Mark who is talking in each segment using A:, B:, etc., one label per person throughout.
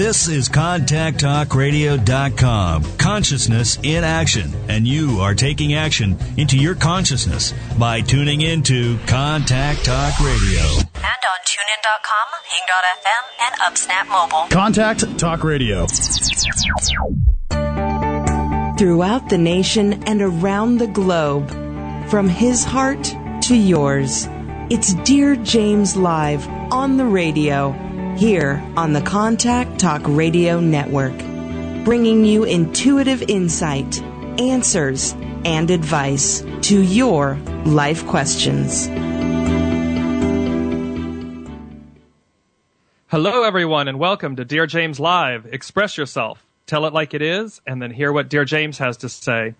A: This is ContactTalkRadio.com. Consciousness in action. And you are taking action into your consciousness by tuning into Contact Talk Radio.
B: And on TuneIn.com, Hing.fm, and UpSnap Mobile.
C: Contact Talk Radio.
D: Throughout the nation and around the globe, from his heart to yours, it's Dear James Live on the radio here on the Contact Talk Radio Network, bringing you intuitive insight, answers, and advice to your life questions.
E: Hello, everyone, and welcome to Dear James Live. Express yourself, tell it like it is, and then hear what Dear James has to say.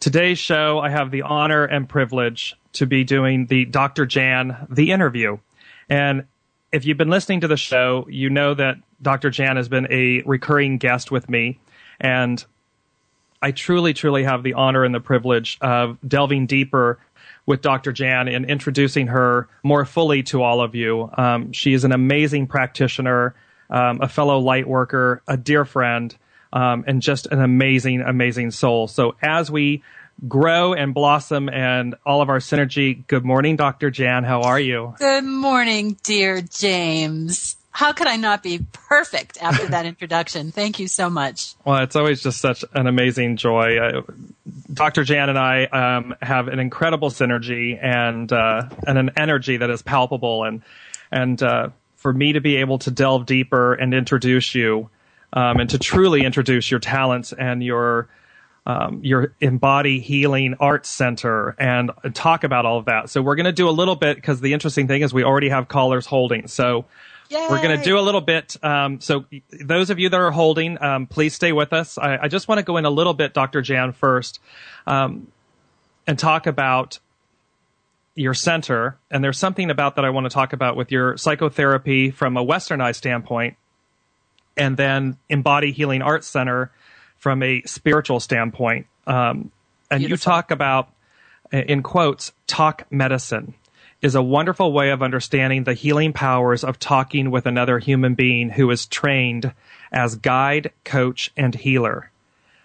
E: Today's show, I have the honor and privilege to be doing the Dr. Jan, the interview. And if you've been listening to the show, you know that Dr. Jan has been a recurring guest with me. And I truly, truly have the honor and the privilege of delving deeper with Dr. Jan and introducing her more fully to all of you. Um, she is an amazing practitioner, um, a fellow light worker, a dear friend, um, and just an amazing, amazing soul. So as we grow and blossom and all of our synergy. Good morning, Dr. Jan. How are you?
F: Good morning, dear James. How could I not be perfect after that introduction? Thank you so much.
E: Well, it's always just such an amazing joy. Uh, Dr. Jan and I um, have an incredible synergy and uh, and an energy that is palpable, and and uh, for me to be able to delve deeper and introduce you, um, and to truly introduce your talents and your um, your Embody Healing Arts Center and talk about all of that. So we're going to do a little bit because the interesting thing is we already have callers holding. So Yay. we're going to do a little bit. Um, so those of you that are holding, um, please stay with us. I, I, just want to go in a little bit, Dr. Jan, first, um, and talk about your center. And there's something about that I want to talk about with your psychotherapy from a westernized standpoint, and then Embody Healing Arts Center from a spiritual standpoint. Um, and Beautiful. you talk about, in quotes, talk medicine is a wonderful way of understanding the healing powers of talking with another human being who is trained as guide, coach, and healer.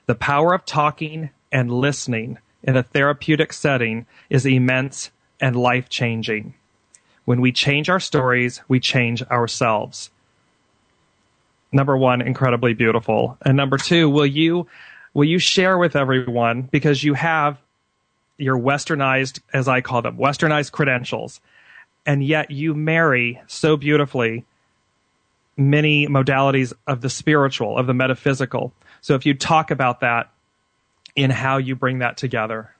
E: The power of talking and listening in a therapeutic setting is immense and life changing. When we change our stories, we change ourselves number one, incredibly beautiful, and number two, will you will you share with everyone because you have your westernized, as I call them, westernized credentials, and yet you marry so beautifully many modalities of the spiritual, of the metaphysical. So if you talk about that in how you bring that together.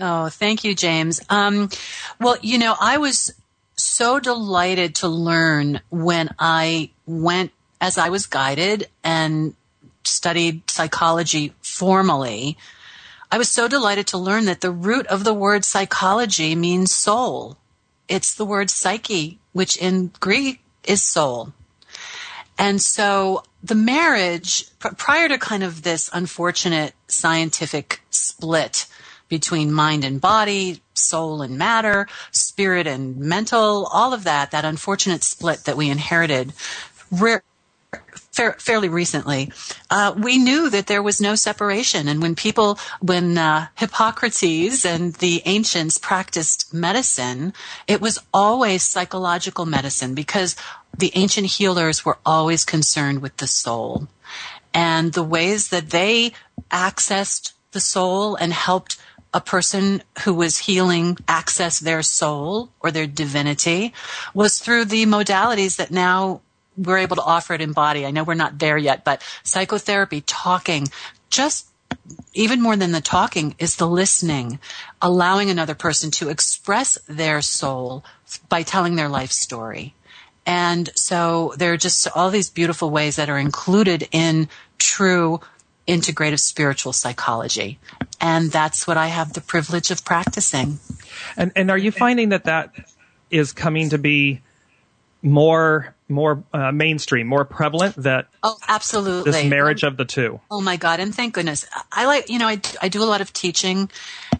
F: Oh, thank you, James. Um, well, you know, I was so delighted to learn when I went as I was guided and studied psychology formally, I was so delighted to learn that the root of the word psychology means soul. It's the word psyche, which in Greek is soul. And so the marriage, prior to kind of this unfortunate scientific split between mind and body, soul and matter, spirit and mental, all of that, that unfortunate split that we inherited, fairly recently, uh, we knew that there was no separation. And when people, when uh, Hippocrates and the ancients practiced medicine, it was always psychological medicine because the ancient healers were always concerned with the soul. And the ways that they accessed the soul and helped a person who was healing access their soul or their divinity was through the modalities that now we're able to offer it Embody. I know we're not there yet, but psychotherapy, talking, just even more than the talking is the listening, allowing another person to express their soul by telling their life story. And so there are just all these beautiful ways that are included in true integrative spiritual psychology. And that's what I have the privilege of practicing.
E: And, and are you finding that that is coming to be more more uh, mainstream, more prevalent that
F: oh absolutely
E: this marriage of the two.
F: Oh my god! And thank goodness, I like you know I, I do a lot of teaching,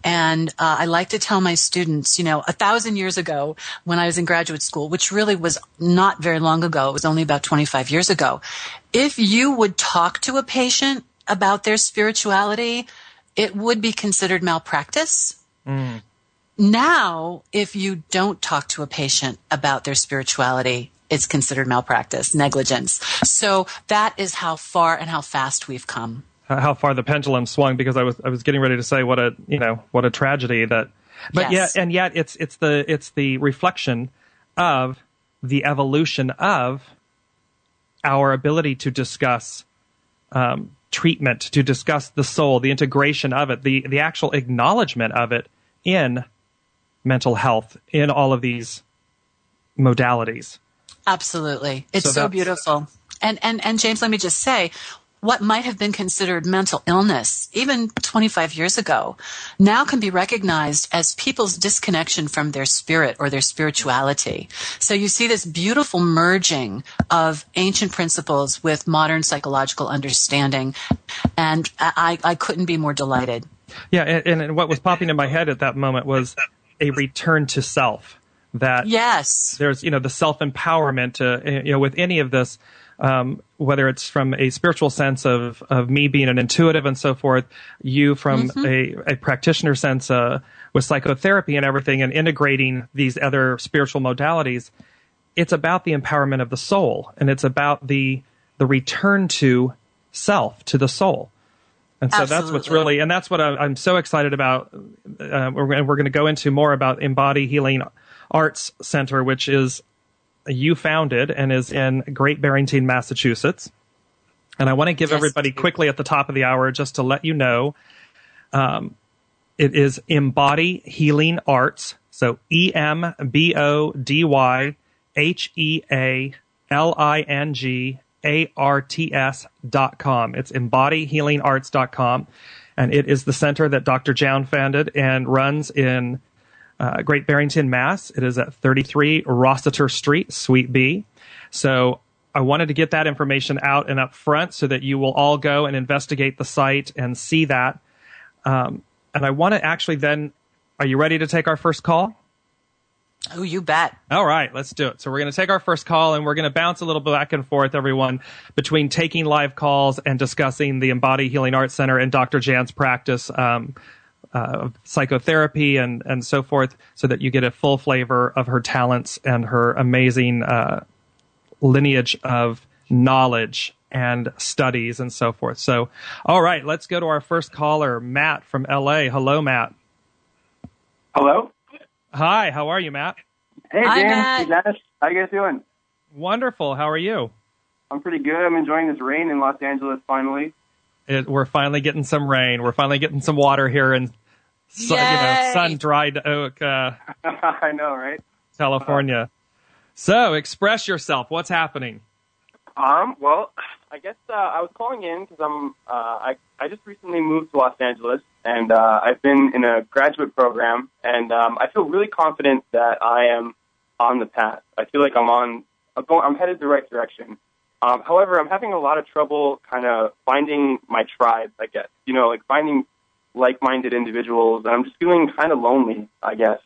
F: and uh, I like to tell my students, you know, a thousand years ago when I was in graduate school, which really was not very long ago, it was only about twenty five years ago. if you would talk to a patient about their spirituality, it would be considered malpractice. Mm. Now, if you don't talk to a patient about their spirituality, it's considered malpractice, negligence. So that is how far and how fast we've come.
E: How far the pendulum swung because I was I was getting ready to say what a you know what a tragedy that, but yes. yet and yet it's it's the it's the reflection of the evolution of our ability to discuss um, treatment, to discuss the soul, the integration of it, the the actual acknowledgement of it in mental health in all of these modalities.
F: Absolutely. It's so, so beautiful. And, and, and James, let me just say, what might have been considered mental illness even 25 years ago now can be recognized as people's disconnection from their spirit or their spirituality. So you see this beautiful merging of ancient principles with modern psychological understanding. And I, I couldn't be more delighted.
E: Yeah. And, and what was popping in my head at that moment was a return to self. That
F: yes,
E: there's you know the self empowerment. Uh, you know, with any of this, um, whether it's from a spiritual sense of of me being an intuitive and so forth, you from mm-hmm. a, a practitioner sense uh, with psychotherapy and everything, and integrating these other spiritual modalities. It's about the empowerment of the soul, and it's about the the return to self, to the soul. And so Absolutely. that's what's really, and that's what I'm so excited about. Uh, we're, we're going to go into more about Embody Healing Arts Center, which is you founded and is in Great Barrington, Massachusetts. And I want to give yes. everybody quickly at the top of the hour just to let you know um, it is Embody Healing Arts. So E M B O D Y H E A L I N G A R T S dot com. It's embodyhealingarts.com. And it is the center that Dr. Jan founded and runs in uh, Great Barrington, Mass. It is at 33 Rossiter Street, Suite B. So I wanted to get that information out and up front so that you will all go and investigate the site and see that. Um, and I want to actually then, are you ready to take our first call?
F: Oh, you bet.
E: All right, let's do it. So we're going to take our first call and we're going to bounce a little back and forth, everyone, between taking live calls and discussing the Embody Healing Arts Center and Dr. Jan's practice um, uh, psychotherapy and, and so forth, so that you get a full flavor of her talents and her amazing uh, lineage of knowledge and studies and so forth. So, all right, let's go to our first caller, Matt from LA. Hello, Matt.
C: Hello.
E: Hi, how are you, Matt?
C: Hey, Hi, Matt. Hey, Dennis. How you guys doing?
E: Wonderful. How are you?
C: I'm pretty good. I'm enjoying this rain in Los Angeles finally.
E: It, we're finally getting some rain. We're finally getting some water here in you know, sun-dried oak. Uh,
C: I know, right?
E: California. so, express yourself. What's happening?
C: Um. Well, I guess uh, I was calling in because I'm. Uh, I I just recently moved to Los Angeles, and uh, I've been in a graduate program, and um, I feel really confident that I am on the path. I feel like I'm on. I'm, going, I'm headed the right direction. Um, however, I'm having a lot of trouble kind of finding my tribe. I guess you know, like finding like-minded individuals, and I'm just feeling kind of lonely. I guess.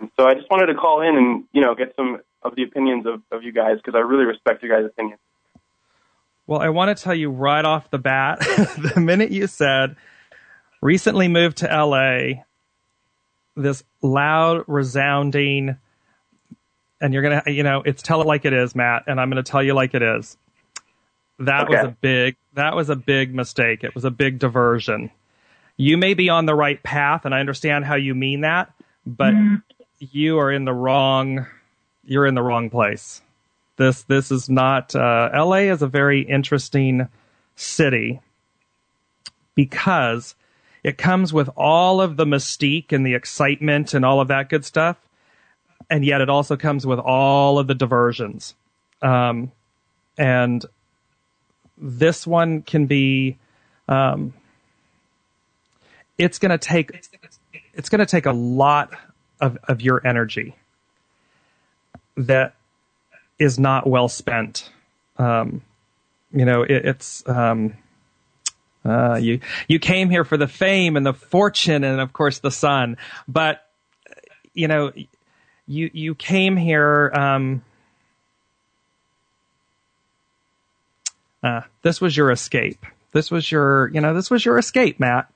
C: And so I just wanted to call in and you know get some of the opinions of, of you guys because I really respect your guys' opinions.
E: Well, I want to tell you right off the bat, the minute you said recently moved to LA, this loud, resounding, and you're going to, you know, it's tell it like it is, Matt, and I'm going to tell you like it is. That okay. was a big, that was a big mistake. It was a big diversion. You may be on the right path, and I understand how you mean that, but mm. you are in the wrong, you're in the wrong place. This this is not. Uh, L.A. is a very interesting city because it comes with all of the mystique and the excitement and all of that good stuff, and yet it also comes with all of the diversions. Um, and this one can be. Um, it's going to take it's going to take a lot of, of your energy that is not well spent. Um, you know, it, it's um, uh, you you came here for the fame and the fortune and of course the sun, but you know, you you came here. Um, uh, this was your escape. This was your, you know, this was your escape, Matt.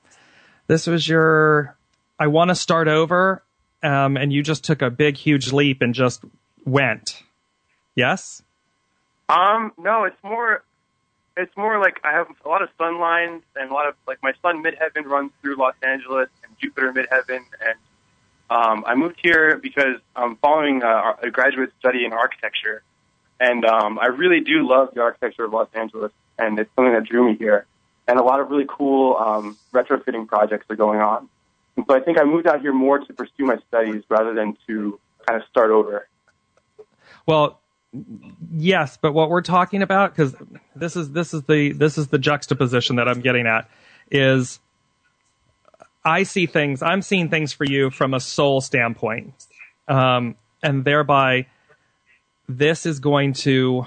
E: This was your, I want to start over. Um, and you just took a big, huge leap and just went. Yes?
C: Um, no, it's more, it's more like I have a lot of sun lines and a lot of like my sun midheaven runs through Los Angeles and Jupiter midheaven, and um, I moved here because I'm following a, a graduate study in architecture, and um, I really do love the architecture of Los Angeles, and it's something that drew me here. And a lot of really cool um, retrofitting projects are going on. So I think I moved out here more to pursue my studies rather than to kind of start over.
E: Well, yes, but what we're talking about because this is this is the this is the juxtaposition that I'm getting at is I see things I'm seeing things for you from a soul standpoint, um, and thereby this is going to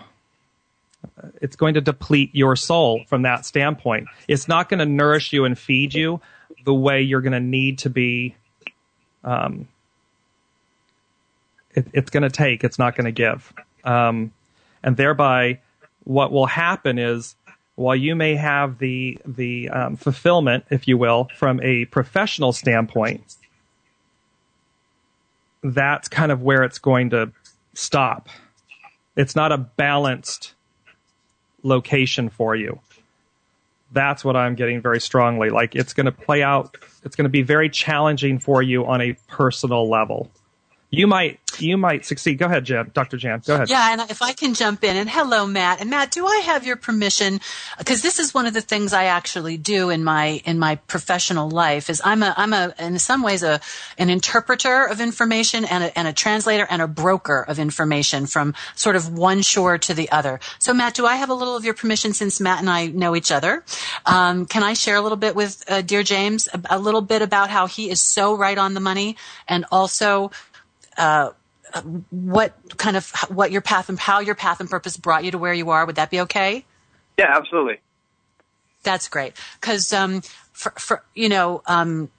E: it's going to deplete your soul from that standpoint. It's not going to nourish you and feed you the way you're going to need to be. Um, it, it's going to take. It's not going to give. Um, and thereby, what will happen is, while you may have the the um, fulfillment, if you will, from a professional standpoint, that's kind of where it's going to stop. It's not a balanced location for you. That's what I'm getting very strongly. Like it's going to play out. It's going to be very challenging for you on a personal level you might you might succeed. Go ahead, Jan, Dr. Jan. Go ahead.
F: Yeah, and if I can jump in, and hello, Matt. And Matt, do I have your permission? Because this is one of the things I actually do in my in my professional life. Is I'm a I'm a in some ways a an interpreter of information and a, and a translator and a broker of information from sort of one shore to the other. So, Matt, do I have a little of your permission since Matt and I know each other? Um, can I share a little bit with uh, dear James a, a little bit about how he is so right on the money and also uh, what kind of what your path and how your path and purpose brought you to where you are. Would that be okay?
C: Yeah, absolutely.
F: That's great because um, for, for you know. Um,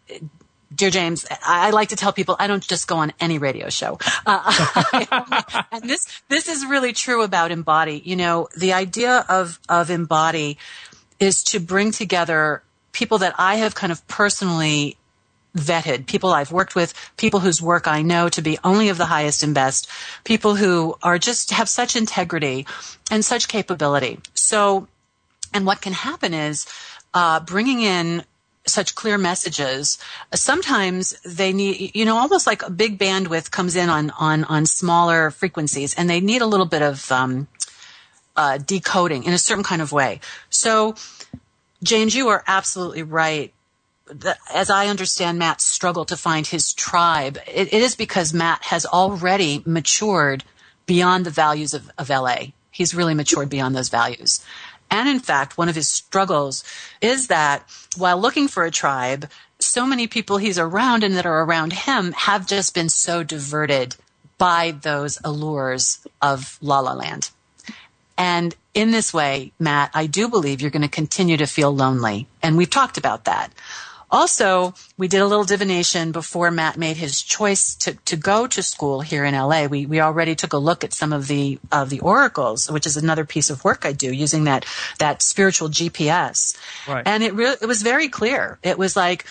F: dear James, I, I, like to tell people I don't just go on any radio show, uh, and this this is really true about Embody. You know, the idea of of Embody is to bring together people that I have kind of personally vetted, people I've worked with, people whose work I know to be only of the highest and best, people who are just have such integrity and such capability. So, and what can happen is uh, bringing in such clear messages. Sometimes they need, you know, almost like a big bandwidth comes in on on on smaller frequencies, and they need a little bit of um, uh, decoding in a certain kind of way. So, James, you are absolutely right the, as I understand Matt's struggle to find his tribe, it, it is because Matt has already matured beyond the values of, of LA. He's really matured beyond those values. And in fact, one of his struggles is that while looking for a tribe, so many people he's around and that are around him have just been so diverted by those allures of La La Land. And in this way, Matt, I do believe you're going to continue to feel lonely. And we've talked about that. Also, we did a little divination before Matt made his choice to, to go to school here in LA. We, we already took a look at some of the, of the oracles, which is another piece of work I do using that, that spiritual GPS. Right. And it really, it was very clear. It was like,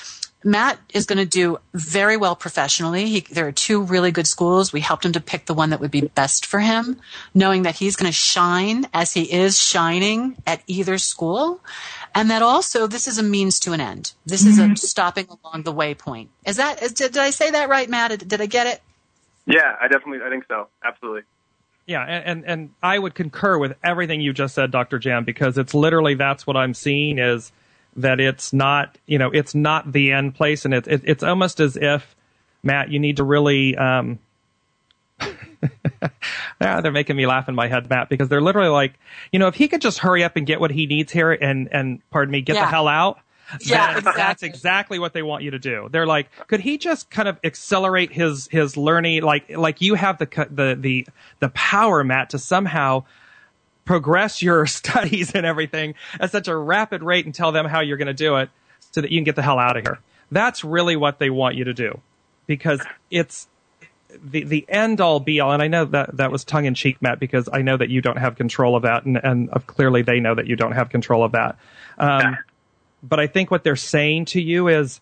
F: Matt is going to do very well professionally. He, there are two really good schools. We helped him to pick the one that would be best for him, knowing that he's going to shine as he is shining at either school and that also this is a means to an end. This is a mm-hmm. stopping along the way point. Is that is, did, did I say that right, Matt? Did, did I get it?
C: Yeah, I definitely I think so. Absolutely.
E: Yeah, and, and, and I would concur with everything you just said, Dr. Jan, because it's literally that's what I'm seeing is that it's not you know it's not the end place, and it's it, it's almost as if Matt, you need to really um, yeah, they're making me laugh in my head, Matt, because they're literally like, you know, if he could just hurry up and get what he needs here and, and pardon me, get yeah. the hell out.
F: Yeah,
E: exactly. that's exactly what they want you to do. They're like, could he just kind of accelerate his his learning? Like like you have the the the the power, Matt, to somehow progress your studies and everything at such a rapid rate and tell them how you're going to do it, so that you can get the hell out of here. That's really what they want you to do, because it's the the end all be all, and I know that that was tongue in cheek, Matt, because I know that you don't have control of that, and and clearly they know that you don't have control of that. Um, but I think what they're saying to you is,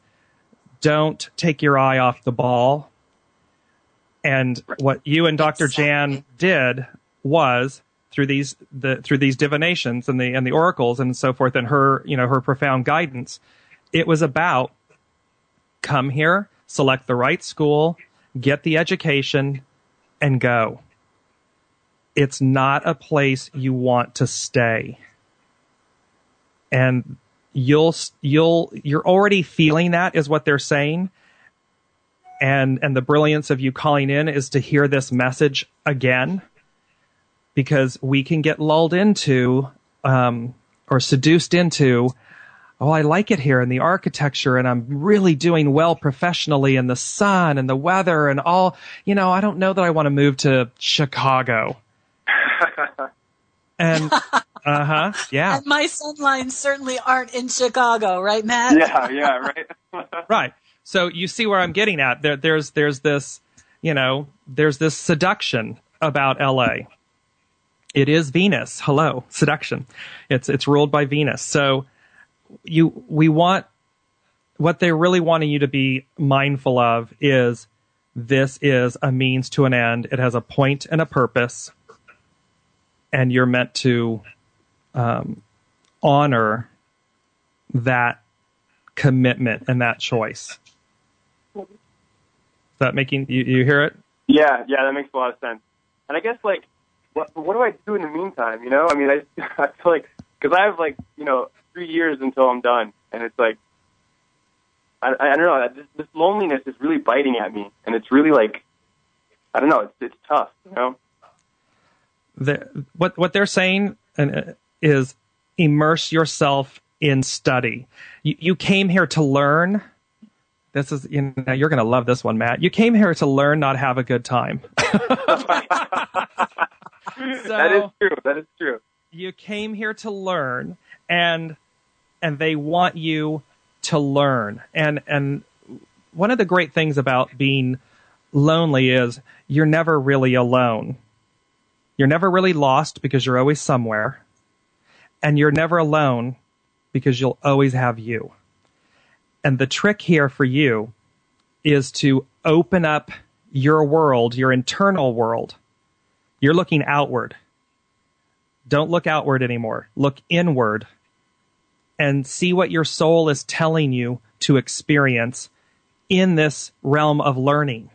E: don't take your eye off the ball. And what you and Dr. Jan did was through these the through these divinations and the and the oracles and so forth, and her you know her profound guidance, it was about come here, select the right school, get the education, and go. It's not a place you want to stay. And you'll, you'll, you're already feeling that is what they're saying. And, and the brilliance of you calling in is to hear this message again because we can get lulled into, um, or seduced into, oh, I like it here in the architecture and I'm really doing well professionally and the sun and the weather and all, you know, I don't know that I want to move to Chicago. and uh huh, yeah.
F: And my sun lines certainly aren't in Chicago, right, Matt?
C: Yeah, yeah, right.
E: right. So you see where I'm getting at. There, there's there's this, you know, there's this seduction about LA. It is Venus. Hello, seduction. It's it's ruled by Venus. So you we want what they're really wanting you to be mindful of is this is a means to an end. It has a point and a purpose, and you're meant to um, honor that commitment and that choice. Is that making you, you hear it?
C: Yeah, yeah, that makes a lot of sense. And I guess like, what what do I do in the meantime? You know, I mean, I I feel like because I have like you know three years until I'm done, and it's like I, I don't know. This, this loneliness is really biting at me, and it's really like I don't know. It's it's tough, you know.
E: The, what what they're saying uh, is immerse yourself in study. You, you came here to learn. This is you know you're going to love this one, Matt. You came here to learn, not have a good time. so,
C: that is true. That is true.
E: You came here to learn, and and they want you to learn. And and one of the great things about being lonely is you're never really alone. You're never really lost because you're always somewhere. And you're never alone because you'll always have you. And the trick here for you is to open up your world, your internal world. You're looking outward. Don't look outward anymore. Look inward and see what your soul is telling you to experience in this realm of learning.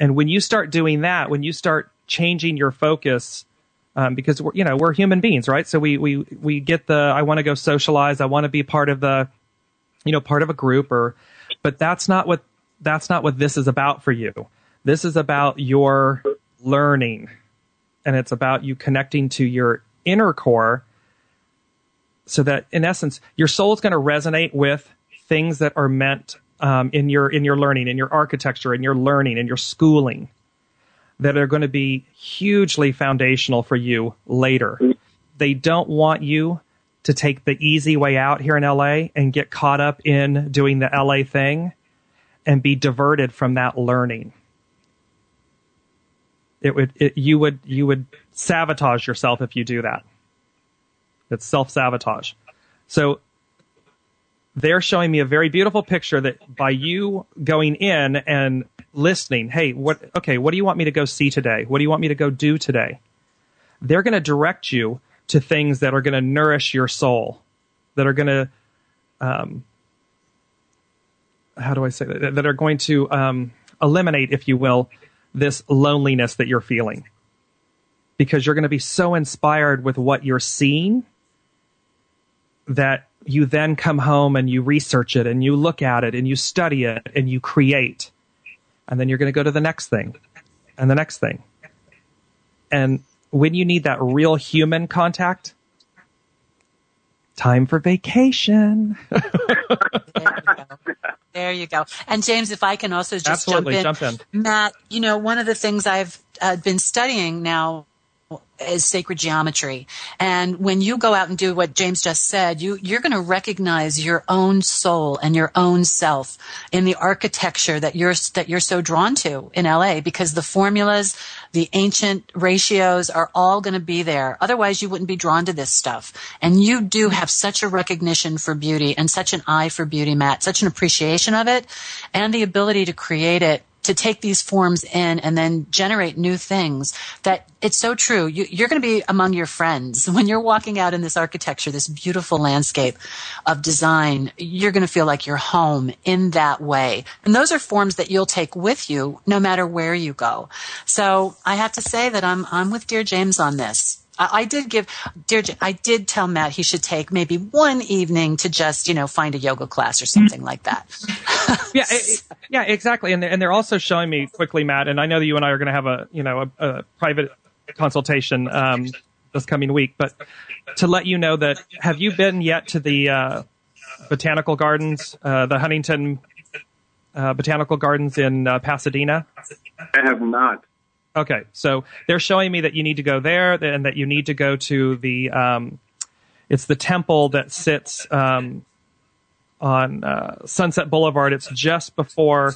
E: And when you start doing that, when you start changing your focus, um, because we're, you know, we're human beings, right? So we, we, we get the, I want to go socialize. I want to be part of the, you know, part of a group or, but that's not what, that's not what this is about for you. This is about your learning and it's about you connecting to your inner core so that in essence your soul is going to resonate with things that are meant um, in your in your learning in your architecture in your learning in your schooling that are going to be hugely foundational for you later. They don't want you to take the easy way out here in LA and get caught up in doing the LA thing and be diverted from that learning. It would it, you would you would sabotage yourself if you do that it's self sabotage. So they're showing me a very beautiful picture that by you going in and listening, hey, what, okay, what do you want me to go see today? What do you want me to go do today? They're going to direct you to things that are going to nourish your soul, that are going to, um, how do I say that? That are going to um, eliminate, if you will, this loneliness that you're feeling. Because you're going to be so inspired with what you're seeing that you then come home and you research it and you look at it and you study it and you create. And then you're going to go to the next thing and the next thing. And when you need that real human contact, time for vacation.
F: there, you there you go. And James, if I can also just
E: Absolutely,
F: jump in.
E: Jump in.
F: Matt, you know, one of the things I've uh, been studying now is sacred geometry. And when you go out and do what James just said, you, you're going to recognize your own soul and your own self in the architecture that you're, that you're so drawn to in LA because the formulas, the ancient ratios are all going to be there. Otherwise you wouldn't be drawn to this stuff. And you do have such a recognition for beauty and such an eye for beauty, Matt, such an appreciation of it and the ability to create it to take these forms in and then generate new things that it's so true. You, are going to be among your friends when you're walking out in this architecture, this beautiful landscape of design. You're going to feel like you're home in that way. And those are forms that you'll take with you no matter where you go. So I have to say that I'm, I'm with dear James on this. I did give, dear, I did tell Matt he should take maybe one evening to just, you know, find a yoga class or something like that.
E: yeah, it, yeah, exactly. And they're, and they're also showing me quickly, Matt, and I know that you and I are going to have a, you know, a, a private consultation um, this coming week, but to let you know that, have you been yet to the uh, botanical gardens, uh, the Huntington uh, Botanical Gardens in uh, Pasadena?
C: I have not.
E: Okay, so they're showing me that you need to go there and that you need to go to the um, it's the temple that sits um, on uh, Sunset Boulevard. It's just before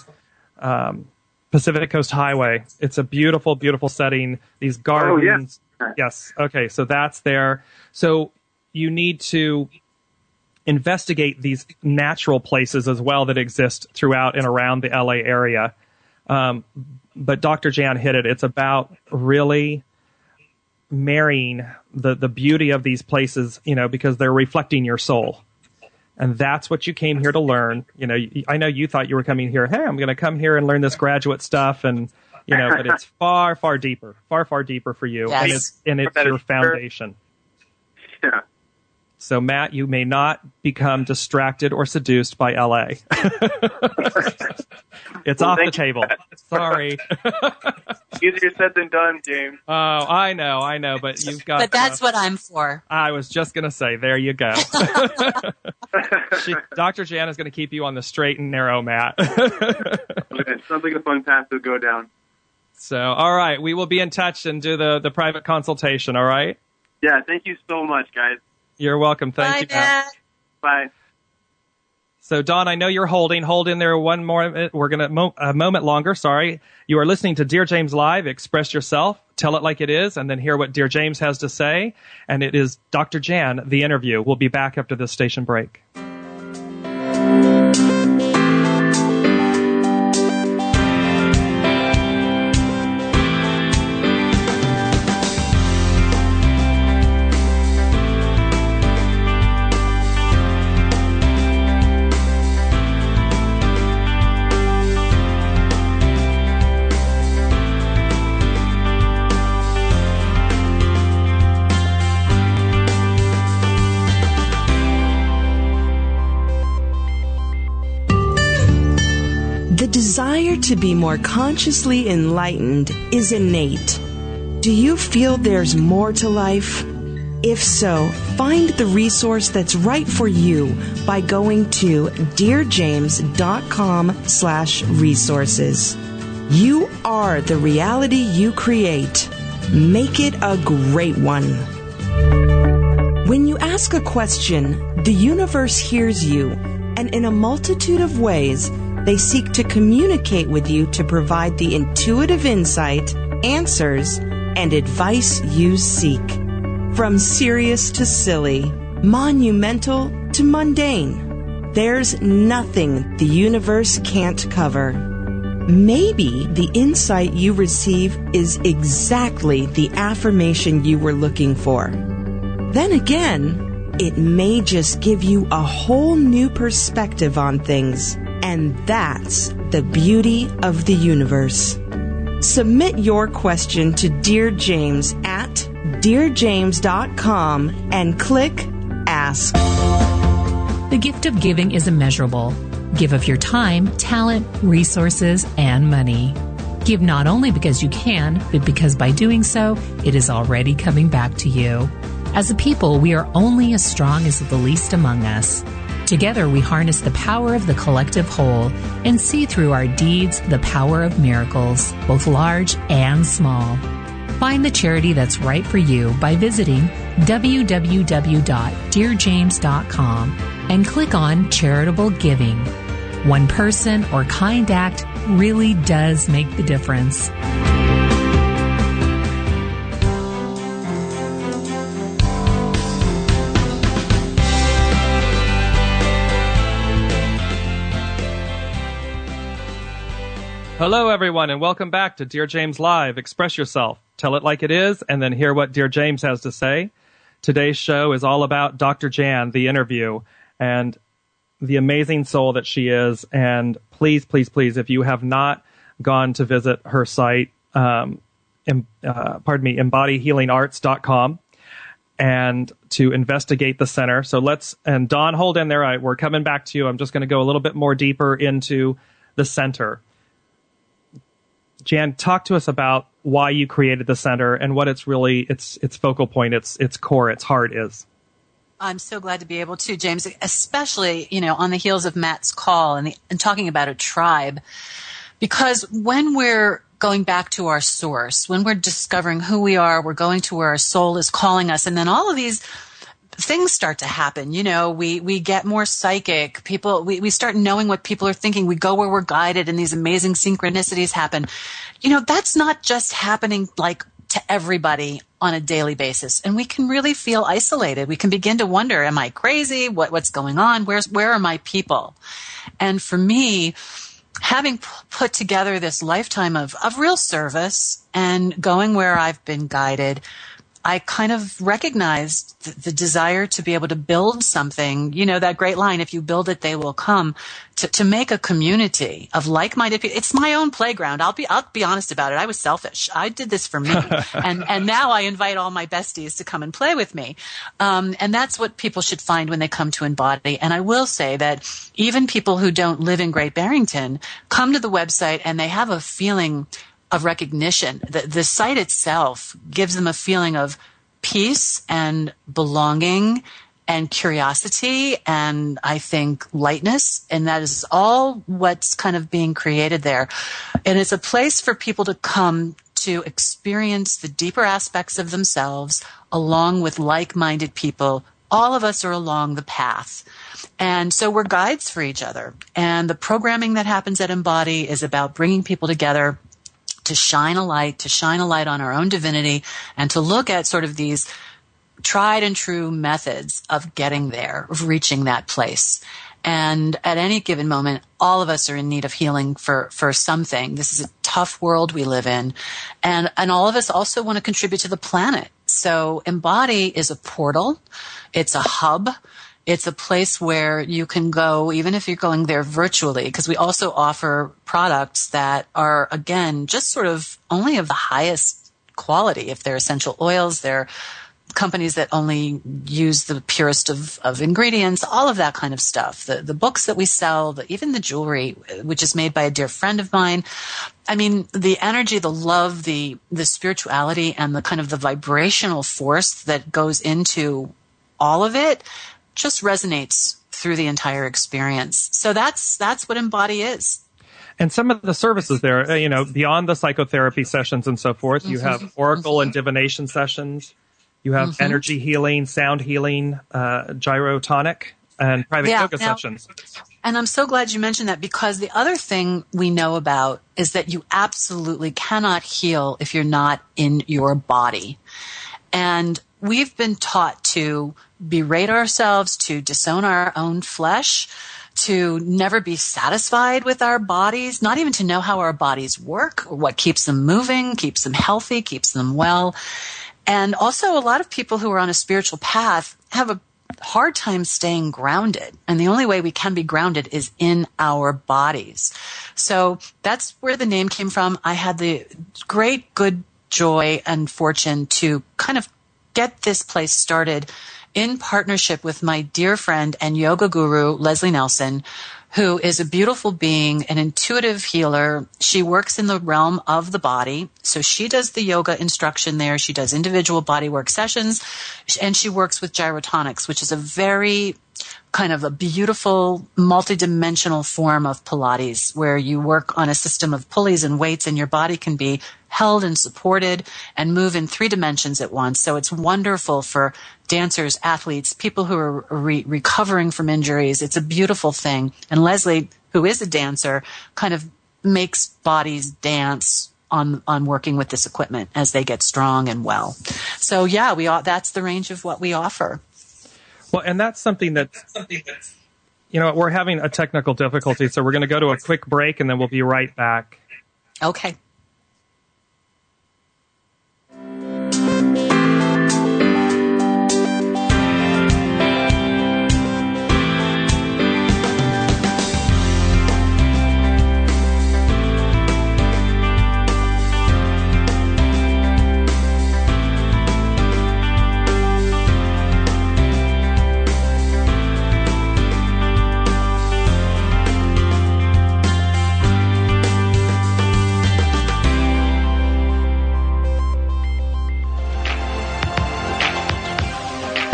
E: um, Pacific Coast Highway. It's a beautiful, beautiful setting. These gardens.
C: Oh, yeah.
E: Yes. Okay, so that's there. So you need to investigate these natural places as well that exist throughout and around the LA area. Um, but Dr. Jan hit it. It's about really marrying the, the beauty of these places, you know, because they're reflecting your soul. And that's what you came here to learn. You know, I know you thought you were coming here, hey, I'm going to come here and learn this graduate stuff. And, you know, but it's far, far deeper, far, far deeper for you.
F: Yes.
E: And it's, and it's your foundation.
C: Yeah.
E: So, Matt, you may not become distracted or seduced by LA. it's
C: Well,
E: off the table. Sorry.
C: Easier said than done, James.
E: Oh, I know, I know, but you've got.
F: But that's
E: uh,
F: what I'm for.
E: I was just going to say, there you go. she, Dr. Jan is going to keep you on the straight and narrow, Matt.
C: Okay, sounds like a fun path to go down.
E: so, all right, we will be in touch and do the, the private consultation, all right?
C: Yeah, thank you so much, guys.
E: You're welcome. Thank
F: Bye,
E: you, Matt.
F: Matt.
C: Bye.
E: So, Don, I know you're holding. Hold in there one more. We're going to mo- a moment longer. Sorry. You are listening to Dear James Live. Express yourself. Tell it like it is, and then hear what Dear James has to say. And it is Dr. Jan, the interview. We'll be back after this station break.
D: To be more consciously enlightened is innate. Do you feel there's more to life? If so, find the resource that's right for you by going to dearjames.com slash resources. You are the reality you create. Make it a great one. When you ask a question, the universe hears you, and in a multitude of ways, they seek to communicate with you to provide the intuitive insight, answers, and advice you seek. From serious to silly, monumental to mundane, there's nothing the universe can't cover. Maybe the insight you receive is exactly the affirmation you were looking for. Then again, it may just give you a whole new perspective on things. And that's the beauty of the universe. Submit your question to Dear James at dearjames.com and click Ask.
G: The gift of giving is immeasurable. Give of your time, talent, resources, and money. Give not only because you can, but because by doing so, it is already coming back to you. As a people, we are only as strong as the least among us. Together, we harness the power of the collective whole and see through our deeds the power of miracles, both large and small. Find the charity that's right for you by visiting www.dearjames.com and click on Charitable Giving. One person or kind act really does make the difference.
E: Hello, everyone, and welcome back to Dear James Live. Express yourself, tell it like it is, and then hear what Dear James has to say. Today's show is all about Dr. Jan, the interview, and the amazing soul that she is. And please, please, please, if you have not gone to visit her site, um, em, uh, pardon me, embodyhealingarts.com and to investigate the center. So let's, and Don, hold in there. I, we're coming back to you. I'm just going to go a little bit more deeper into the center. Jan, talk to us about why you created the center and what it's really its its focal point, its its core, its heart is.
F: I'm so glad to be able to, James, especially you know on the heels of Matt's call and, the, and talking about a tribe, because when we're going back to our source, when we're discovering who we are, we're going to where our soul is calling us, and then all of these things start to happen. You know, we, we get more psychic. People, we, we start knowing what people are thinking. We go where we're guided and these amazing synchronicities happen. You know, that's not just happening like to everybody on a daily basis. And we can really feel isolated. We can begin to wonder, am I crazy? What, what's going on? Where's, where are my people? And for me, having put together this lifetime of, of real service and going where I've been guided, I kind of recognized the, the, desire to be able to build something, you know, that great line, if you build it, they will come, to, to make a community of like-minded people. It's my own playground. I'll be, I'll be honest about it. I was selfish. I did this for me. and, and now I invite all my besties to come and play with me. Um, and that's what people should find when they come to Embody. And I will say that even people who don't live in Great Barrington come to the website and they have a feeling of recognition. The, the site itself gives them a feeling of peace and belonging and curiosity and I think lightness. And that is all what's kind of being created there. And it's a place for people to come to experience the deeper aspects of themselves along with like-minded people. All of us are along the path. And so we're guides for each other. And the programming that happens at Embody is about bringing people together to shine a light, to shine a light on our own divinity, and to look at sort of these tried and true methods of getting there, of reaching that place. And at any given moment, all of us are in need of healing for, for something. This is a tough world we live in. And, and all of us also want to contribute to the planet. So Embody is a portal. It's a hub. It's a place where you can go, even if you're going there virtually, because we also offer products that are, again, just sort of only of the highest quality. If they're essential oils, they're companies that only use the purest of, of ingredients, all of that kind of stuff. The, the books that we sell, the, even the jewelry, which is made by a dear friend of mine. I mean, the energy, the love, the, the spirituality and the kind of the vibrational force that goes into all of it just resonates through the entire experience. So that's that's what Embody is.
E: And some of the services there, uh, you know, beyond the psychotherapy sessions and so forth, you have mm-hmm. oracle and divination sessions. You have mm-hmm. energy healing, sound healing, uh, gyrotonic, and private yeah, yoga now, sessions.
F: And I'm so glad you mentioned that because the other thing we know about is that you absolutely cannot heal if you're not in your body. And we've been taught to berate ourselves, to disown our own flesh, to never be satisfied with our bodies, not even to know how our bodies work or what keeps them moving, keeps them healthy, keeps them well. And also a lot of people who are on a spiritual path have a hard time staying grounded. And the only way we can be grounded is in our bodies. So that's where the name came from. I had the great good joy and fortune to kind of get this place started in partnership with my dear friend and yoga guru, Leslie Nelson, who is a beautiful being, an intuitive healer. She works in the realm of the body. So she does the yoga instruction there. She does individual body work sessions and she works with gyrotonics, which is a very kind of a beautiful multidimensional form of Pilates where you work on a system of pulleys and weights and your body can be held and supported and move in three dimensions at once. So it's wonderful for dancers, athletes, people who are re- recovering from injuries. It's a beautiful thing. And Leslie, who is a dancer, kind of makes bodies dance on on working with this equipment as they get strong and well. So yeah, we all, that's the range of what we offer.
E: Well, and that's something that you know we're having a technical difficulty, so we're going to go to a quick break and then we'll be right back.
F: Okay.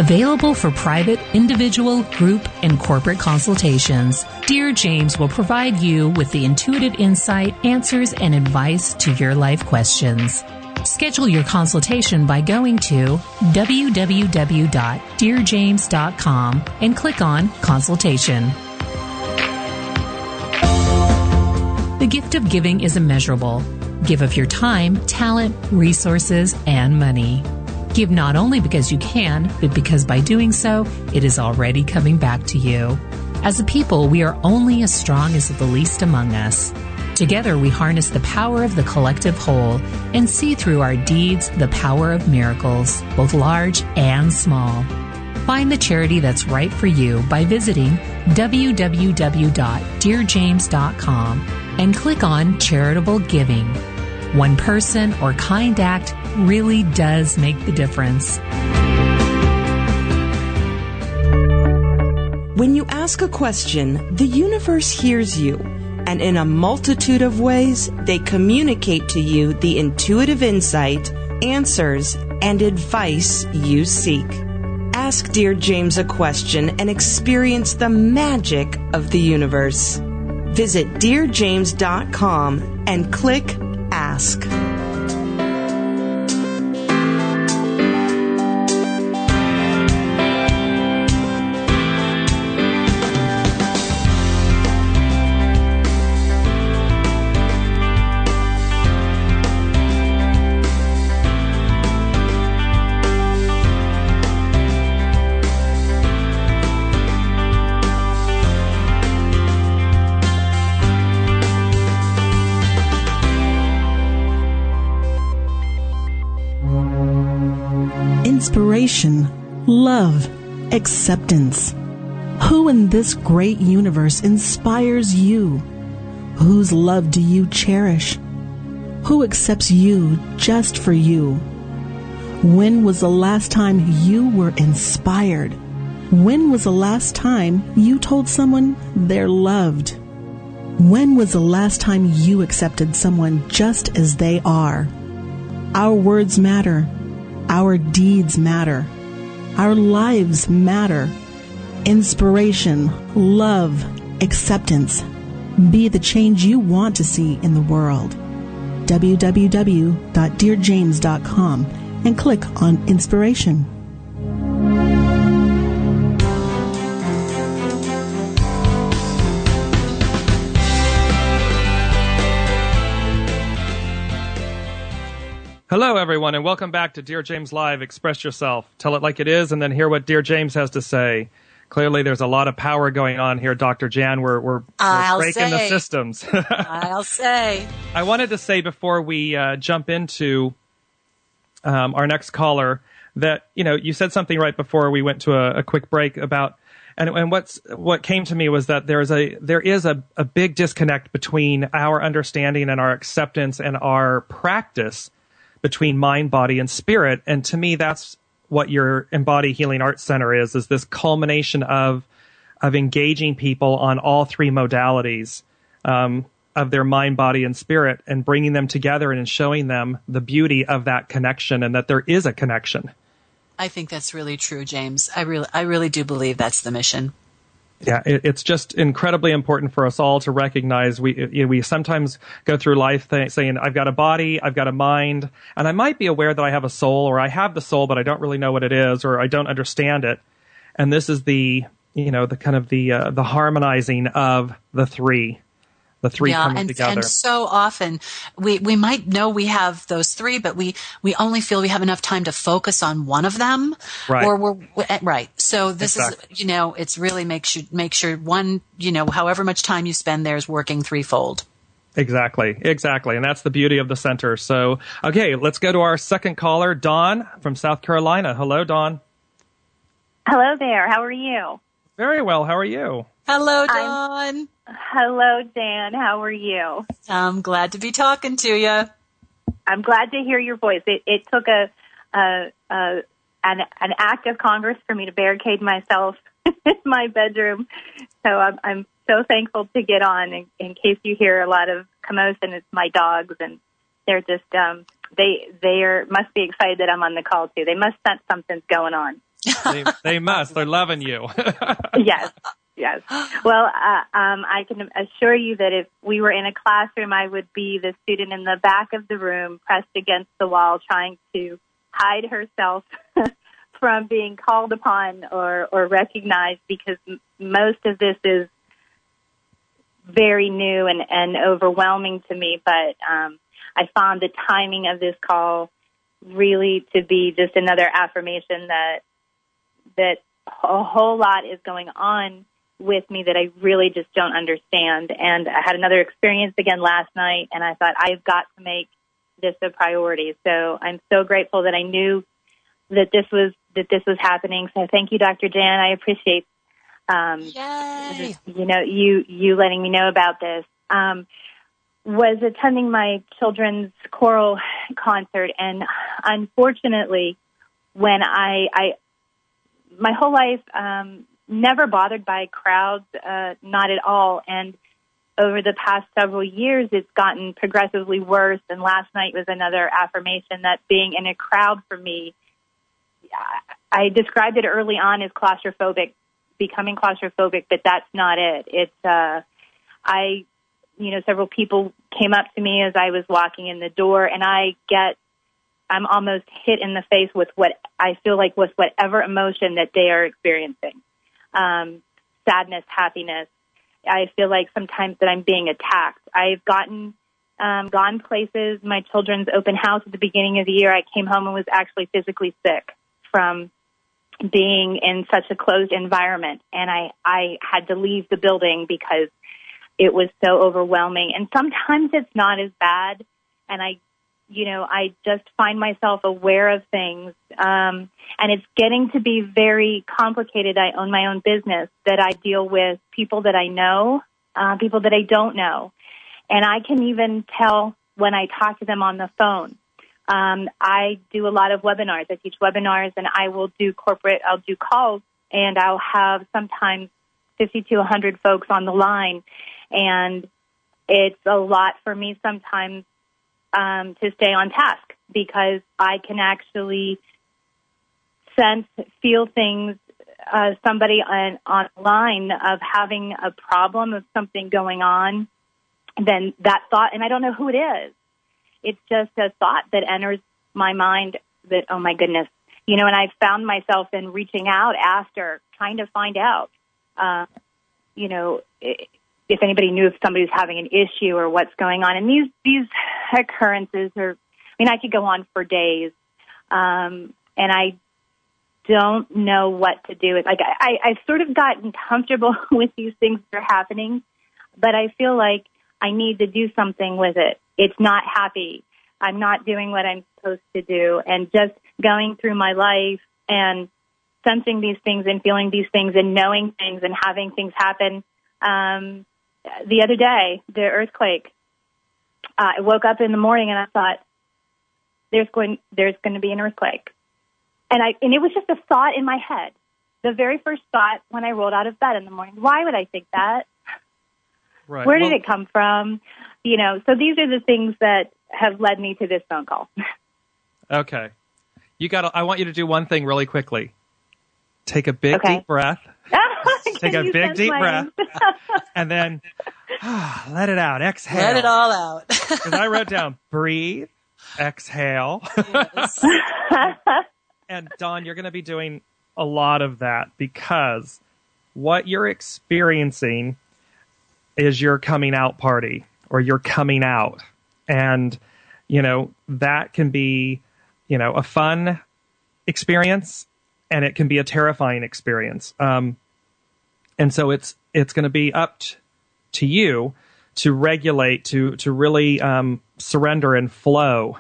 G: Available for private, individual, group, and corporate consultations, Dear James will provide you with the intuitive insight, answers, and advice to your life questions. Schedule your consultation by going to www.dearjames.com and click on Consultation. The gift of giving is immeasurable. Give of your time, talent, resources, and money. Give not only because you can, but because by doing so, it is already coming back to you. As a people, we are only as strong as the least among us. Together, we harness the power of the collective whole and see through our deeds the power of miracles, both large and small. Find the charity that's right for you by visiting www.dearjames.com and click on Charitable Giving. One person or kind act really does make the difference.
D: When you ask a question, the universe hears you, and in a multitude of ways, they communicate to you the intuitive insight, answers, and advice you seek. Ask Dear James a question and experience the magic of the universe. Visit DearJames.com and click Ask.
H: Acceptance. Who in this great universe inspires you? Whose love do you cherish? Who accepts you just for you? When was the last time you were inspired? When was the last time you told someone they're loved? When was the last time you accepted someone just as they are? Our words matter. Our deeds matter. Our lives matter. Inspiration, love, acceptance. Be the change you want to see in the world. www.dearjames.com and click on Inspiration.
E: Hello, everyone, and welcome back to Dear James Live. Express yourself, tell it like it is, and then hear what Dear James has to say. Clearly, there's a lot of power going on here, Dr. Jan. We're, we're, we're breaking say. the systems.
F: I'll say.
E: I wanted to say before we uh, jump into um, our next caller that, you know, you said something right before we went to a, a quick break about and, and what's what came to me was that there is a there is a, a big disconnect between our understanding and our acceptance and our practice between mind, body, and spirit. And to me, that's what your Embody Healing Arts Center is, is this culmination of, of engaging people on all three modalities, um, of their mind, body, and spirit and bringing them together and showing them the beauty of that connection and that there is a connection.
F: I think that's really true, James. I really, I really do believe that's the mission.
E: Yeah, it, it's just incredibly important for us all to recognize we we sometimes go through life th- saying I've got a body, I've got a mind, and I might be aware that I have a soul or I have the soul but I don't really know what it is or I don't understand it. And this is the you know the kind of the uh, the harmonizing of the three the three
F: yeah,
E: coming
F: and,
E: together.
F: and so often we, we might know we have those three, but we, we only feel we have enough time to focus on one of them.
E: Right.
F: Or we're, eh, right. So this
E: Exactly.
F: is, you know, it's really makes you, make sure one, you know, however much time you spend there is working threefold.
E: Exactly, exactly. And that's the beauty of the center. So, okay, let's go to our second caller, Dawn from South Carolina. Hello, Dawn.
I: Hello there. How are you?
E: Very well. How are you?
F: Hello,
I: I'm-
F: Dawn.
I: Hello, Dan. How are you?
F: I'm glad to be talking to you.
I: I'm glad to hear your voice. It, it took a, a, a an, an act of Congress for me to barricade myself in my bedroom. So I'm, I'm so thankful to get on. In, in case you hear a lot of commotion, it's my dogs, and they're just um, they they are must be excited that I'm on the call too. They must sense something's going on.
E: They, they must. They're loving you.
I: yes, yes. Well, uh, um, I can assure you that if we were in a classroom, I would be the student in the back of the room, pressed against the wall, trying to hide herself from being called upon or, or recognized, because m- most of this is very new and, and overwhelming to me. But um, I found the timing of this call really to be just another affirmation that that a whole lot is going on with me that I really just don't understand. And I had another experience again last night, and I thought I've got to make this a priority. So I'm so grateful that I knew that this was that this was happening. So thank you, Dr. Jan. I appreciate um,
F: Yay.
I: you know you you letting me know about this. Um, was attending my children's choral concert, and unfortunately, when I I my whole life um, never bothered by crowds, uh, not at all, and over the past several years, it's gotten progressively worse. And last night was another affirmation that being in a crowd for me, I described it early on as claustrophobic, becoming claustrophobic, but that's not it. It's, uh, I, you know, several people came up to me as I was walking in the door and I get, I'm almost hit in the face with what I feel like was whatever emotion that they are experiencing. Um, sadness, happiness. I feel like sometimes that I'm being attacked. I've gotten, um, gone places, my children's open house at the beginning of the year. I came home and was actually physically sick from being in such a closed environment and I, I had to leave the building because it was so overwhelming. And sometimes it's not as bad and I, you know, I just find myself aware of things. Um, and it's getting to be very complicated. I own my own business that I deal with people that I know, uh, people that I don't know. And I can even tell when I talk to them on the phone. Um, I do a lot of webinars. I teach webinars and I will do corporate, I'll do calls and I'll have sometimes 50 to 100 folks on the line. And it's a lot for me sometimes um, to stay on task because I can actually sense, feel things. Uh, somebody on online of having a problem of something going on, then that thought, and I don't know who it is. It's just a thought that enters my mind that, oh my goodness, you know, and I found myself in reaching out after trying to find out, uh, you know, if anybody knew if somebody's having an issue or what's going on. And these, these occurrences are, I mean, I could go on for days. Um, and I don't know what to do. It's like I, I've sort of gotten comfortable with these things that are happening, but I feel like I need to do something with it. It's not happy. I'm not doing what I'm supposed to do. And just going through my life and sensing these things and feeling these things and knowing things and having things happen. Um, the other day, the earthquake, uh, I woke up in the morning and I thought, there's going, there's going to be an earthquake. And I, and it was just a thought in my head. The very first thought when I rolled out of bed in the morning. Why would I think that?
E: Right.
I: Where did
E: Well,
I: it come from? You know, so these are the things that have led me to this phone call.
E: Okay. You got. I want you to do one thing really quickly. Take a big
I: Okay.
E: deep breath. Take a big deep
I: my
E: breath, and then ah, let it out. Exhale.
F: Let it all out.
E: Because I wrote down breathe, exhale. and Dawn, you're going to be doing a lot of that because what you're experiencing is your coming out party or your coming out. And, you know, that can be, you know, a fun experience and it can be a terrifying experience. Um, and so it's, it's going to be up t- to you to regulate, to, to really, um, surrender and flow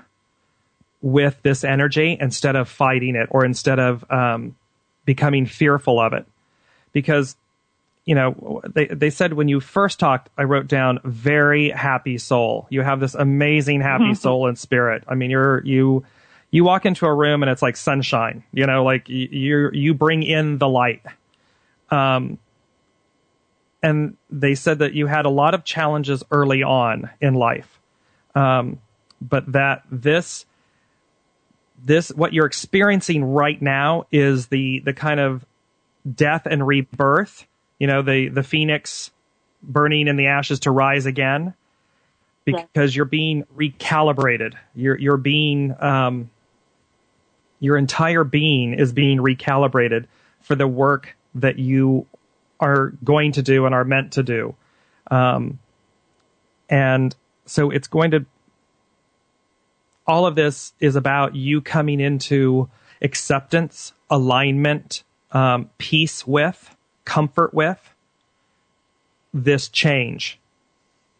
E: with this energy instead of fighting it or instead of, um, becoming fearful of it. Because you know, they they said when you first talked, I wrote down very happy soul. You have this amazing happy soul and spirit. I mean, you're you you walk into a room and it's like sunshine. You know, like you you bring in the light. Um, and they said that you had a lot of challenges early on in life, um, but that this this what you're experiencing right now is the the kind of death and rebirth you know the the phoenix burning in the ashes to rise again because you're being recalibrated you're you're being um, your entire being is being recalibrated for the work that you are going to do and are meant to do um, and so it's going to all of this is about you coming into acceptance alignment um, peace with comfort with this change.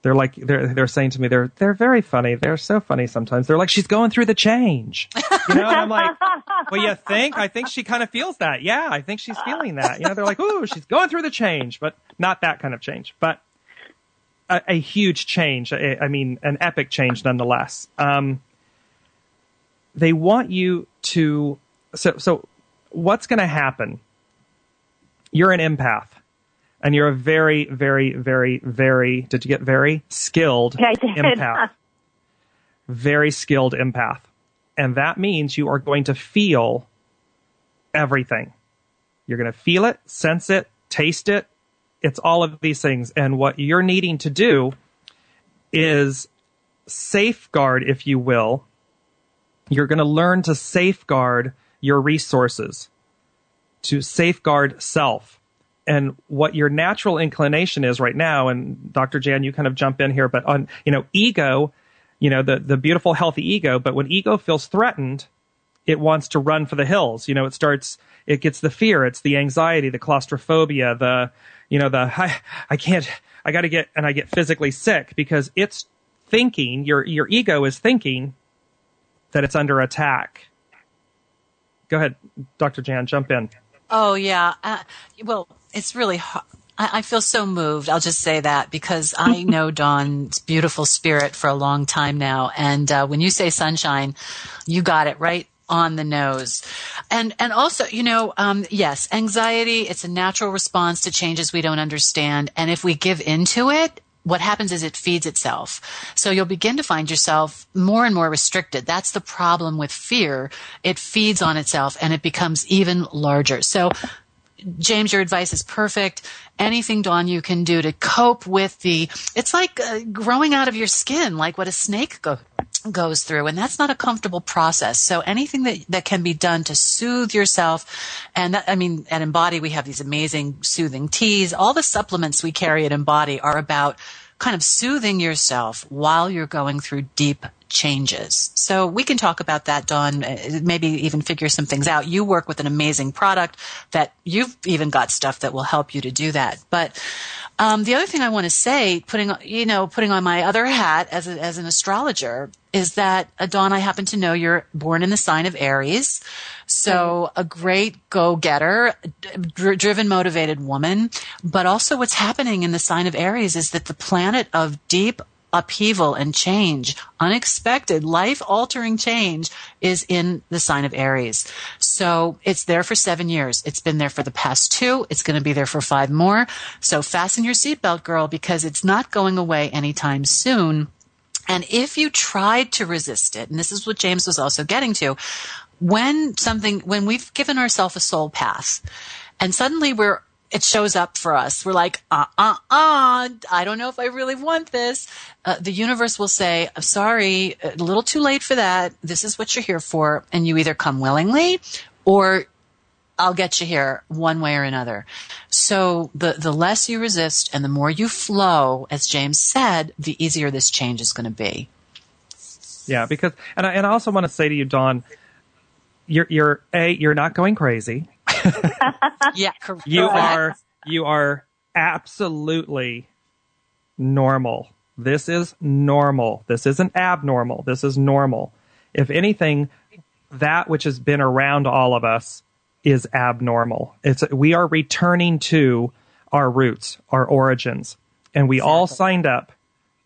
E: They're like they're they're saying to me they're they're very funny. They're so funny sometimes. They're like she's going through the change. You know, and I'm like, well, you think? I think she kind of feels that. Yeah, I think she's feeling that. You know, they're like, ooh, she's going through the change, but not that kind of change, but a, a huge change. I, I mean, an epic change nonetheless. Um, they want you to. So so, what's going to happen? You're an empath and you're a very, very, very, very, did you get very skilled
I: did.
E: empath? Very skilled empath. And that means you are going to feel everything. You're going to feel it, sense it, taste it. It's all of these things. And what you're needing to do is safeguard, if you will. You're going to learn to safeguard your resources, to safeguard self and what your natural inclination is right now and dr jan you kind of jump in here but on you know ego you know the the beautiful healthy ego but when ego feels threatened it wants to run for the hills you know it starts it gets the fear it's the anxiety the claustrophobia the you know the i, I can't i got to get and i get physically sick because it's thinking your your ego is thinking that it's under attack go ahead dr jan jump in
F: Oh yeah. Uh, well, it's really. Hard. I, I feel so moved. I'll just say that because I know Dawn's beautiful spirit for a long time now, and uh, when you say sunshine, you got it right on the nose and and also you know um, yes anxiety it's a natural response to changes we don't understand and if we give into it what happens is it feeds itself. So you'll begin to find yourself more and more restricted. That's the problem with fear. It feeds on itself and it becomes even larger. So James, your advice is perfect. Anything, Dawn, you can do to cope with the, it's like uh, growing out of your skin, like what a snake go, goes through. And that's not a comfortable process. So anything that, that can be done to soothe yourself. And that, I mean, at Embody, we have these amazing soothing teas. All the supplements we carry at Embody are about kind of soothing yourself while you're going through deep changes. So we can talk about that, Dawn, uh, maybe even figure some things out. You work with an amazing product that you've even got stuff that will help you to do that. But um, the other thing I want to say, putting you know, putting on my other hat as a, as an astrologer, is that uh, Dawn, I happen to know you're born in the sign of Aries, so a great go-getter, dr- driven, motivated woman. But also, what's happening in the sign of Aries is that the planet of deep upheaval and change, unexpected, life altering change is in the sign of Aries. So it's there for seven years. It's been there for the past two. It's going to be there for five more. So fasten your seatbelt, girl, because it's not going away anytime soon. And if you tried to resist it, and this is what James was also getting to, when something, when we've given ourselves a soul path and suddenly we're it shows up for us. We're like, uh, uh, uh, I don't know if I really want this. Uh, the universe will say, I'm sorry, a little too late for that. This is what you're here for. And you either come willingly or I'll get you here one way or another. So the, the less you resist and the more you flow, as James said, the easier this change is going to be.
E: Yeah, because, and I, and I also want to say to you, Dawn, you're, you're, A, you're not going crazy.
F: Yeah, correct.
E: You are, you are absolutely normal. This is normal. This isn't abnormal. This is normal. If anything, that which has been around all of us is abnormal. It's we are returning to our roots, our origins, and we exactly. all signed up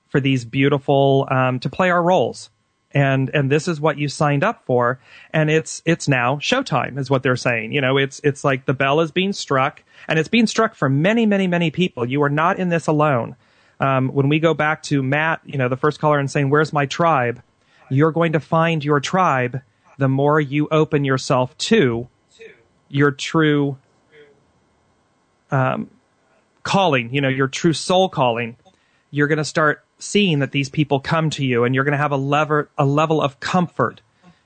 E: for these beautiful um, to play our roles. And and this is what you signed up for, and it's it's now showtime, is what they're saying. You know, it's it's like the bell is being struck, and it's being struck for many, many, many people. You are not in this alone. Um, when we go back to Matt, you know, the first caller, and saying, "Where's my tribe?" You're going to find your tribe the more you open yourself to your true um, calling, you know, your true soul calling, you're going to start seeing that these people come to you and you're going to have a level, a level of comfort.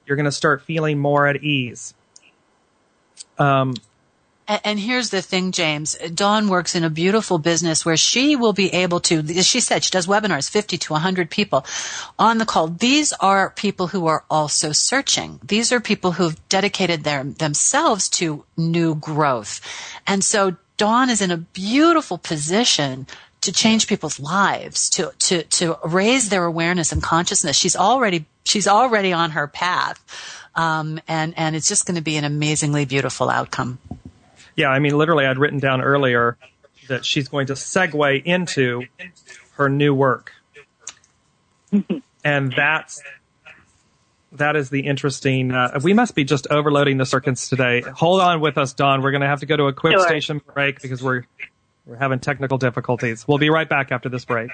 E: You're going to start feeling more at ease.
F: Um, and, here's the thing, James. Dawn works in a beautiful business where she will be able to, as she said, she does webinars, 50 to 100 people on the call. These are people who are also searching. These are people who've dedicated their, themselves to new growth. And so Dawn is in a beautiful position to change people's lives, to, to, to raise their awareness and consciousness. She's already, she's already on her path. Um, and, and it's just going to be an amazingly beautiful outcome.
E: Yeah, I mean, literally, I'd written down earlier that she's going to segue into her new work, and that's that is the interesting. Uh, we must be just overloading the circuits today. Hold on with us, Dawn. We're going to have to go to a quick sure. station break because we're we're having technical difficulties. We'll be right back after this break.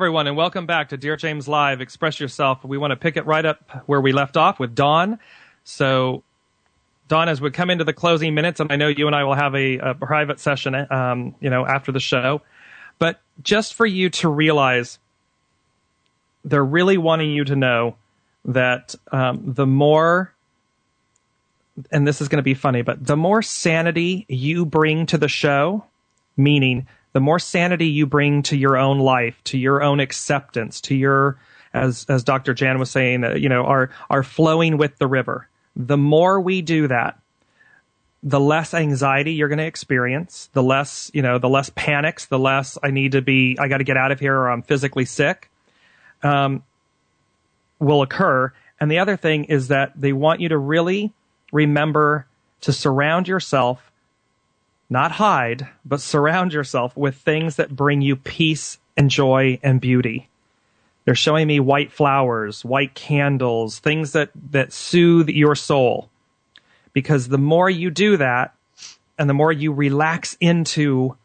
E: Everyone, and welcome back to Dear James Live. Express yourself. We want to pick it right up where we left off with Dawn. So, Dawn, as we come into the closing minutes, and I know you and I will have a, a private session, um, you know, after the show, but just for you to realize, they're really wanting you to know that um, the more and this is going to be funny, but the more sanity you bring to the show, meaning the more sanity you bring to your own life, to your own acceptance, to your, as, as Dr. Jan was saying, uh, you know, are, are flowing with the river. The more we do that, the less anxiety you're going to experience, the less, you know, the less panics, the less I need to be, I got to get out of here or I'm physically sick, um, will occur. And the other thing is that they want you to really remember to surround yourself not hide, but surround yourself with things that bring you peace and joy and beauty. They're showing me white flowers, white candles, things that, that soothe your soul. Because the more you do that, and the more you relax into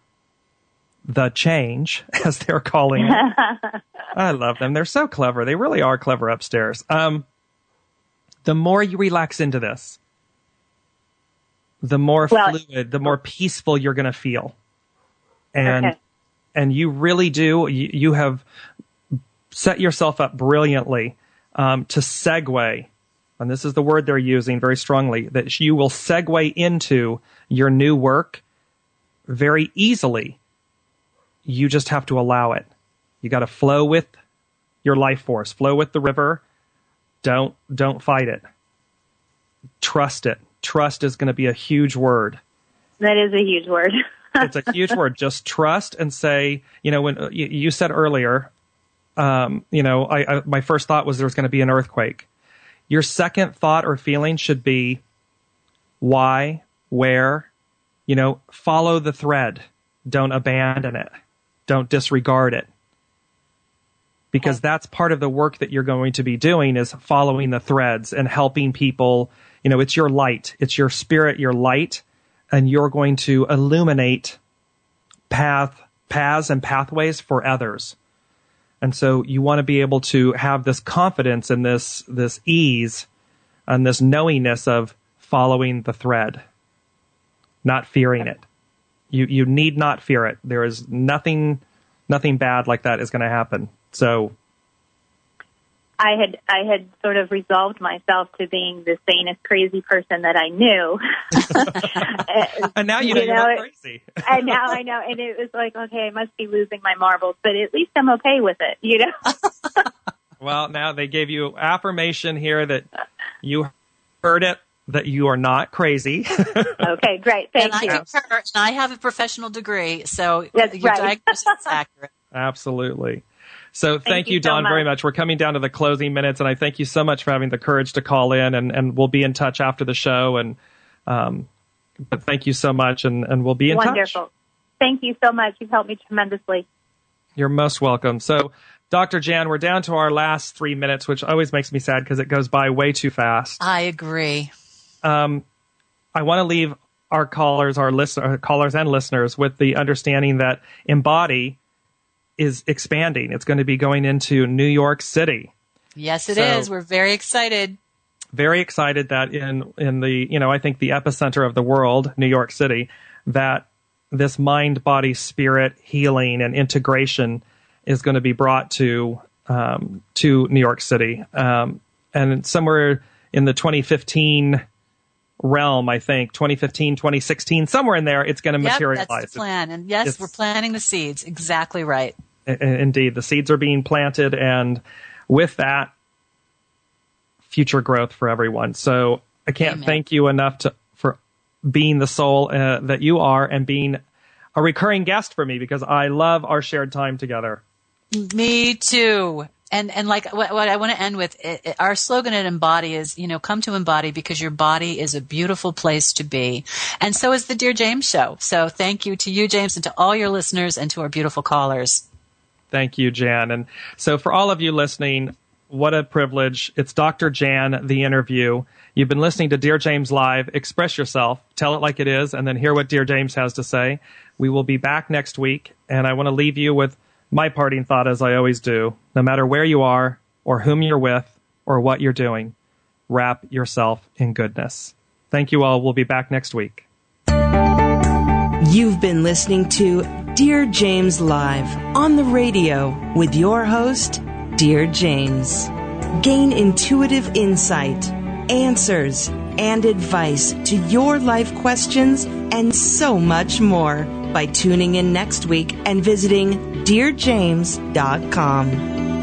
E: the change, as they're calling it. I love them. They're so clever. They really are clever upstairs. Um, the more you relax into this, the more
I: Well-
E: fluid, the more peaceful you're going to feel. And,
I: Okay.
E: and you really do, you, you have set yourself up brilliantly, um, to segue. And this is the word they're using very strongly that you will segue into your new work very easily. You just have to allow it. You got to flow with your life force, flow with the river. Don't, don't fight it. Trust it. Trust is going to be a huge word.
I: That is a huge word.
E: it's a huge word. Just trust and say, you know, when uh, you, you said earlier, um, you know, I, I, my first thought was there was going to be an earthquake. Your second thought or feeling should be why, where, you know, follow the thread. Don't abandon it. Don't disregard it. Because that's part of the work that you're going to be doing is following the threads and helping people. You know, it's your light. It's your spirit, your light, and you're going to illuminate path, paths and pathways for others. And so you want to be able to have this confidence and this, this ease and this knowingness of following the thread, not fearing it. You, you need not fear it. There is nothing, nothing bad like that is going to happen. So
I: I had I had sort of resolved myself to being the sanest crazy person that I knew.
E: and now you know,
I: You
E: you're
I: know,
E: not crazy.
I: and now I know, and it was like, okay, I must be losing my marbles, but at least I'm okay with it, you know.
E: Well, now they gave you affirmation here that you heard it, that you are not crazy.
I: okay, great, thank
F: and
I: you.
F: I concur. And I have a professional degree, so
I: That's
F: your
I: right.
F: diagnosis is accurate.
E: Absolutely. So thank,
I: you
E: you,
I: so
E: Dawn, very
I: much.
E: much. We're coming down to the closing minutes, and I thank you so much for having the courage to call in, and, and we'll be in touch after the show. And um, but thank you so much, and, and we'll be in touch.
I: Wonderful. Thank you so much. You've helped me tremendously.
E: You're most welcome. So, Dr. Jan, we're down to our last three minutes, which always makes me sad because it goes by way too fast.
F: I agree.
E: um, I want to leave our callers, our listener, callers and listeners with the understanding that Embody is expanding. It's going to be going into New York City.
F: Yes, it is.
E: So-
F: We're very excited.
E: Very excited that in in the you know I think the epicenter of the world, New York City, that this mind body spirit healing and integration is going to be brought to um, to New York City, um, and somewhere in the 2015 realm, I think 2015, 2016, somewhere in there, it's going to
F: Yep,
E: materialize.
F: that's the plan. And yes,
E: it's-
F: we're planting the seeds. Exactly right.
E: Indeed, the seeds are being planted, and with that, future growth for everyone. So I can't
F: Amen.
E: thank you enough to for being the soul uh, that you are and being a recurring guest for me because I love our shared time together.
F: Me too. And and like what, what I want to end with, it, it- our slogan at Embody is, you know, come to Embody because your body is a beautiful place to be, and so is the Dear James Show. So thank you to you, James, and to all your listeners and to our beautiful callers.
E: Thank you, Jan. And so for all of you listening, what a privilege. It's Dr. Jan, the interview. You've been listening to Dear James Live. Express yourself, tell it like it is, and then hear what Dear James has to say. We will be back next week, and I want to leave you with my parting thought as I always do. No matter where you are, or whom you're with, or what you're doing, wrap yourself in goodness. Thank you all. We'll be back next week.
D: You've been listening to Dear James Live on the radio with your host, Dear James. Gain intuitive insight, answers, and advice to your life questions and so much more by tuning in next week and visiting DearJames.com.